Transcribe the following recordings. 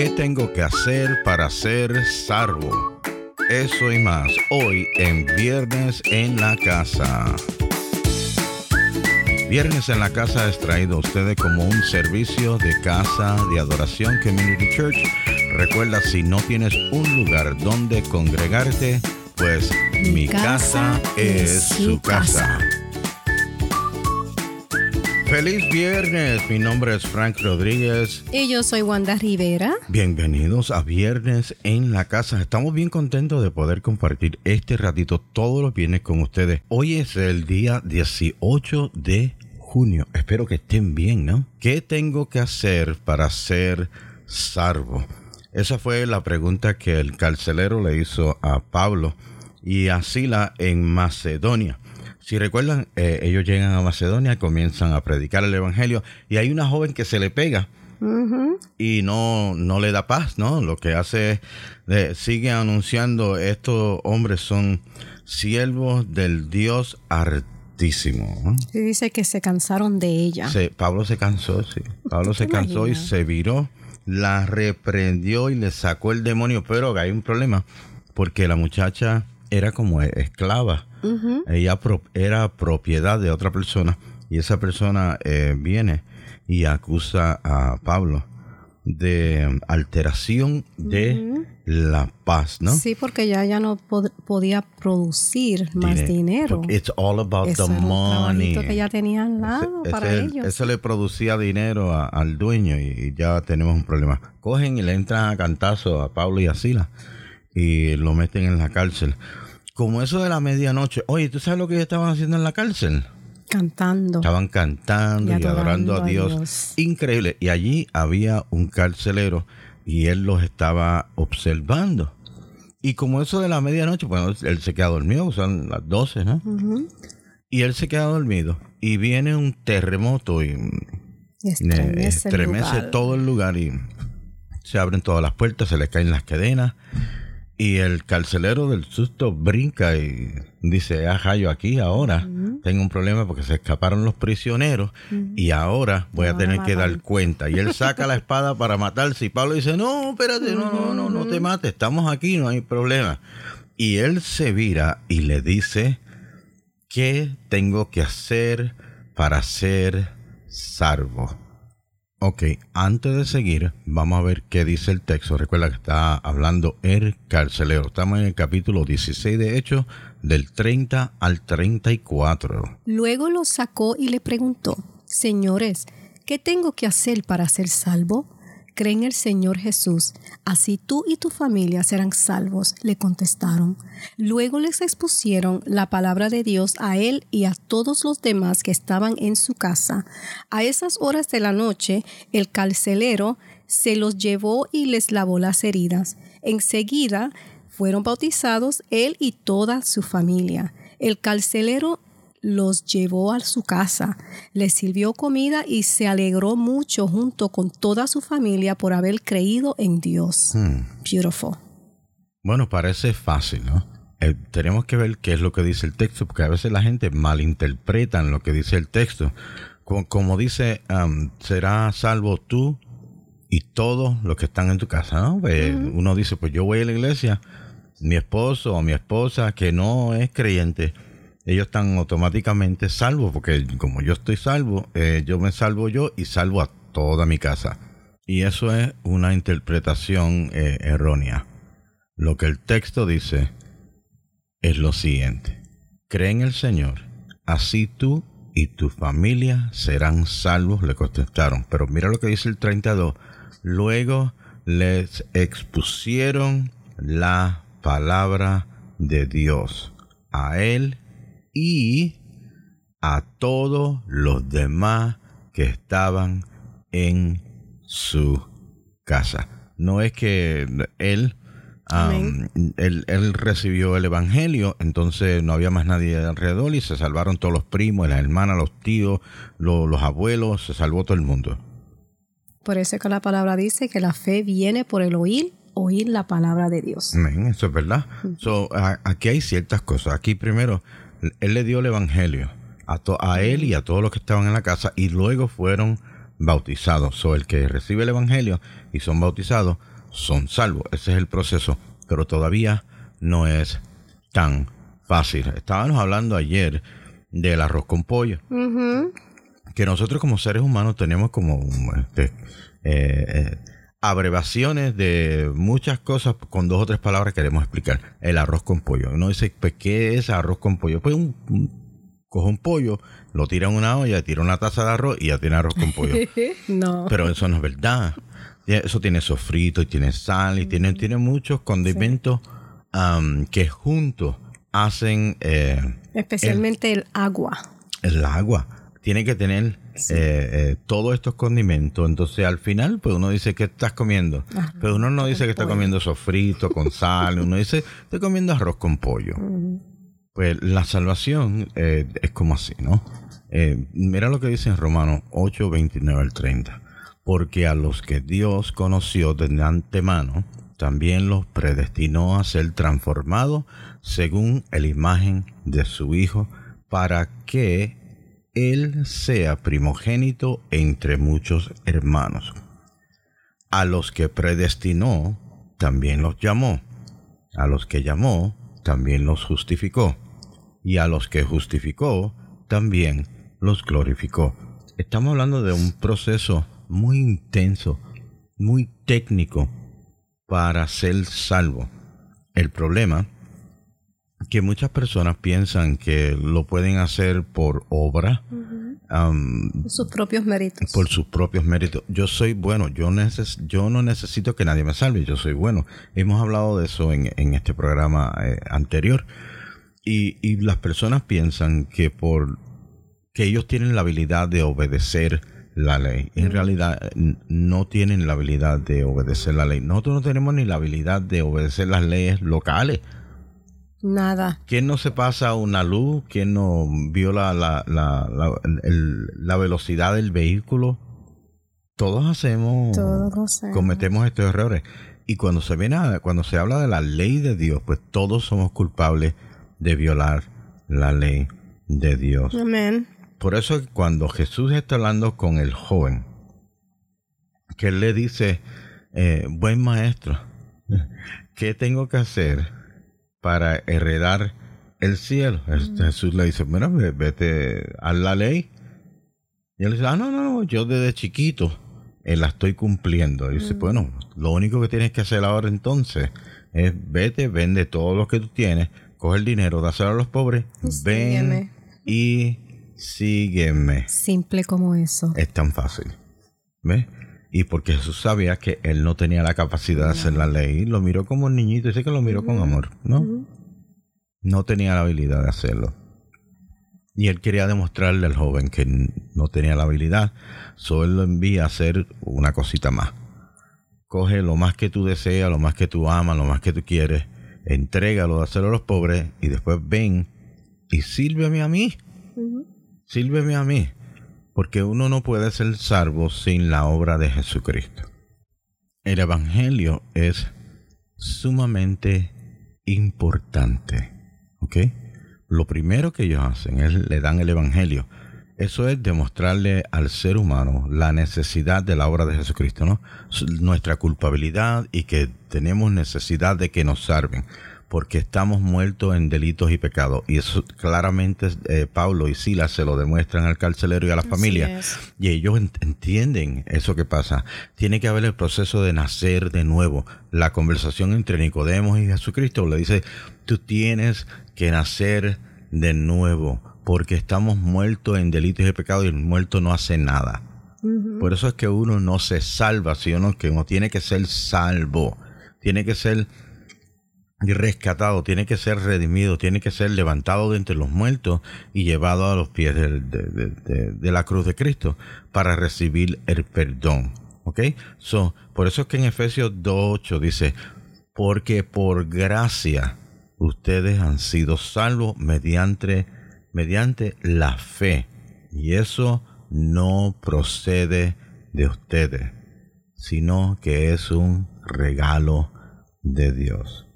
¿Qué tengo que hacer para ser salvo? Eso y más hoy en Viernes en la Casa. Viernes en la Casa es traído a ustedes como un servicio de casa de adoración Community Church. Recuerda, si no tienes un lugar donde congregarte, pues mi, casa, es su casa. Feliz viernes, mi nombre es Frank Rodríguez. Y yo soy Wanda Rivera. Bienvenidos a Viernes en la Casa. Estamos bien contentos de poder compartir este ratito todos los viernes con ustedes. Hoy es el día 18 de junio. Espero que estén bien, ¿no? ¿Qué tengo que hacer para ser salvo? Esa fue la pregunta que el carcelero le hizo a Pablo y a Sila en Macedonia. Si recuerdan, eh, ellos llegan a Macedonia, comienzan a predicar el Evangelio y hay una joven que se le pega y no, no le da paz, ¿no? Lo que hace es, eh, sigue anunciando, estos hombres son siervos del Dios Altísimo. Y dice que se cansaron de ella. Pablo se cansó, sí. Pablo se cansó y se viró, la reprendió y le sacó el demonio, pero hay un problema, porque la muchacha era como esclava ella era propiedad de otra persona y esa persona eh, viene y acusa a Pablo de alteración de la paz, ¿no? Sí, porque ya ya no podía producir más dinero. It's all about the money. que ya tenía al lado para ellos. Eso le producía dinero al dueño y, ya tenemos un problema. Cogen y le entran a cantazo a Pablo y a Sila y lo meten en la cárcel como eso de la medianoche. Oye, ¿tú sabes lo que ellos estaban haciendo en la cárcel? Cantando. Estaban cantando y, adorando, a, Dios. Increíble. Y allí había un carcelero y él los estaba observando. Y como eso de la medianoche, bueno, él se queda dormido, son las 12, ¿no? Y él se queda dormido. Y viene un terremoto y estremece, todo el lugar y se abren todas las puertas, se le caen las cadenas y el carcelero del susto brinca y dice, ajá, yo aquí ahora tengo un problema porque se escaparon los prisioneros y ahora voy a tener que dar cuenta. Y él saca la espada para matarse y Pablo dice, no, espérate, no, no, no, no te mates, estamos aquí, no hay problema. Y él se vira y le dice, ¿qué tengo que hacer para ser salvo? Ok, antes de seguir, vamos a ver qué dice el texto. Recuerda que está hablando el carcelero. Estamos en el capítulo 16 de Hechos, del 30 al 34. Luego lo sacó y le preguntó, Señores, ¿qué tengo que hacer para ser salvo? Cree en el Señor Jesús, así tú y tu familia serán salvos, le contestaron. Luego les expusieron la palabra de Dios a él y a todos los demás que estaban en su casa. A esas horas de la noche, el carcelero se los llevó y les lavó las heridas. Enseguida fueron bautizados él y toda su familia. El carcelero los llevó a su casa, les sirvió comida y se alegró mucho junto con toda su familia por haber creído en Dios. Hmm. Beautiful. Bueno, parece fácil, ¿no? Eh, tenemos que ver qué es lo que dice el texto, porque a veces la gente malinterpreta lo que dice el texto. Como, dice, um, será salvo tú y todos los que están en tu casa, ¿no? Pues, uno dice, pues yo voy a la iglesia, mi esposo o mi esposa que no es creyente, ellos están automáticamente salvos, porque como yo estoy salvo, eh, yo me salvo yo y salvo a toda mi casa. Y eso es una interpretación eh, errónea. Lo que el texto dice es lo siguiente. Cree en el Señor, así tú y tu familia serán salvos, le contestaron. Pero mira lo que dice el 32. Luego les expusieron la palabra de Dios a él y a todos los demás que estaban en su casa. No es que él, él, recibió el Evangelio, entonces no había más nadie alrededor y se salvaron todos los primos, las hermanas, los tíos, los, abuelos, se salvó todo el mundo. Por eso es que la palabra dice que la fe viene por el oír, oír la palabra de Dios. eso es verdad. aquí hay ciertas cosas. Aquí primero, él le dio el evangelio a, a él y a todos los que estaban en la casa y luego fueron bautizados. So, el que recibe el evangelio y son bautizados son salvos. Ese es el proceso, pero todavía no es tan fácil. Estábamos hablando ayer del arroz con pollo. Que nosotros como seres humanos tenemos como este, eh, abreviaciones de muchas cosas con dos o tres palabras queremos explicar. El arroz con pollo. Uno dice, pues, ¿qué es arroz con pollo? Pues un, coge un pollo, lo tira en una olla, tira una taza de arroz y ya tiene arroz con pollo. no. Pero eso no es verdad. Eso tiene sofrito y tiene sal y tiene, tiene muchos condimentos que juntos hacen... Eh, Especialmente el, agua. El agua. Tiene que tener eh, eh, todos estos condimentos. Entonces al final, pues uno dice que estás comiendo. Pero uno no dice que está comiendo sofrito con sal. uno dice, estoy comiendo arroz con pollo. Pues la salvación es como así, ¿no? mira lo que dice en Romanos 8, 29 al 30. Porque a los que Dios conoció de antemano, también los predestinó a ser transformados según la imagen de su Hijo, para que Él sea primogénito entre muchos hermanos. A los que predestinó, también los llamó. A los que llamó, también los justificó. Y a los que justificó, también los glorificó. Estamos hablando de un proceso muy intenso, muy técnico, para ser salvo. El problema que muchas personas piensan que lo pueden hacer por obra. sus propios méritos. Por sus propios méritos. Yo soy bueno, yo, neces yo no necesito que nadie me salve, yo soy bueno. Hemos hablado de eso en, en este programa eh, anterior. Y, y las personas piensan que por que ellos tienen la habilidad de obedecer la ley. En realidad no tienen la habilidad de obedecer la ley. Nosotros no tenemos ni la habilidad de obedecer las leyes locales. Nada. ¿Quién no se pasa una luz? ¿Quién no viola la, la, la, velocidad del vehículo? Todos hacemos, todos cometemos estos errores. Y cuando se viene cuando se habla de la ley de Dios, pues todos somos culpables de violar la ley de Dios. Amén. Por eso cuando Jesús está hablando con el joven, que él le dice, eh, buen maestro, ¿qué tengo que hacer para heredar el cielo? Jesús le dice, bueno, vete a la ley. Y él dice, ah, no, no, yo desde chiquito eh, la estoy cumpliendo. Y dice, bueno, lo único que tienes que hacer ahora entonces es vete, vende todo lo que tú tienes, coge el dinero, dáselo a los pobres, ven y sígueme. Simple como eso. Es tan fácil. ¿Ves? Y porque Jesús sabía que él no tenía la capacidad de hacer la ley, lo miró como un niñito, dice que lo miró con amor, ¿no? No tenía la habilidad de hacerlo. Y él quería demostrarle al joven que no tenía la habilidad, solo él lo envía a hacer una cosita más. Coge lo más que tú deseas, lo más que tú amas, lo más que tú quieres, entrégalo, hacerlo a los pobres y después ven y sírveme a mí. Sírveme a mí, porque uno no puede ser salvo sin la obra de Jesucristo. El Evangelio es sumamente importante. ¿Ok? Lo primero que ellos hacen es le dan el Evangelio. Eso es demostrarle al ser humano la necesidad de la obra de Jesucristo. Nuestra culpabilidad y que tenemos necesidad de que nos salven porque estamos muertos en delitos y pecados. Y eso claramente eh, Pablo y Silas se lo demuestran al carcelero y a la familia. Y ellos entienden eso que pasa. Tiene que haber el proceso de nacer de nuevo. La conversación entre Nicodemos y Jesucristo le dice, tú tienes que nacer de nuevo, porque estamos muertos en delitos y pecados y el muerto no hace nada. Por eso es que uno no se salva, sino que uno tiene que ser salvo. Tiene que ser rescatado, tiene que ser redimido, tiene que ser levantado de entre los muertos y llevado a los pies de, la cruz de Cristo para recibir el perdón. ¿Ok? So, por eso es que en Efesios 2.8 dice, porque por gracia ustedes han sido salvos mediante, mediante la fe. Y eso no procede de ustedes, sino que es un regalo de Dios.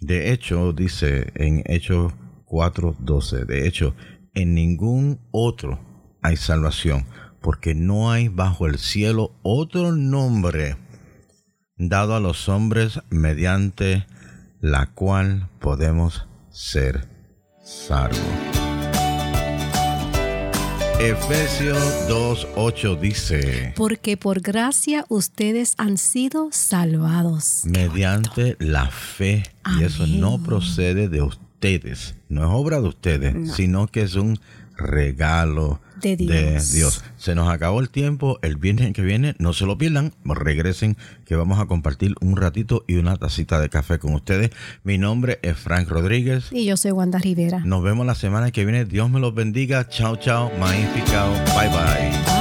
De hecho, dice en Hechos 4:12, de hecho, en ningún otro hay salvación, porque no hay bajo el cielo otro nombre dado a los hombres mediante la cual podemos ser salvos. Efesios 2.8 dice, Porque por gracia ustedes han sido salvados. mediante la fe, y eso no procede de ustedes, no es obra de ustedes, No. sino que es un regalo De Dios. Se nos acabó el tiempo, el viernes que viene, no se lo pierdan, regresen que vamos a compartir un ratito y una tacita de café con ustedes. Mi nombre es Frank Rodríguez. Y yo soy Wanda Rivera. Nos vemos la semana que viene. Dios me los bendiga. Chao, chao. Magnificado. Bye, bye. Bye.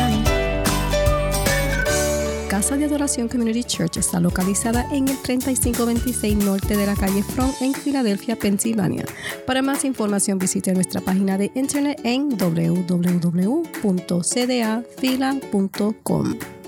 Casa de Adoración Community Church está localizada en el 3526 norte de la calle Front en Filadelfia, Pensilvania. Para más información visite nuestra página de internet en www.cdafila.com.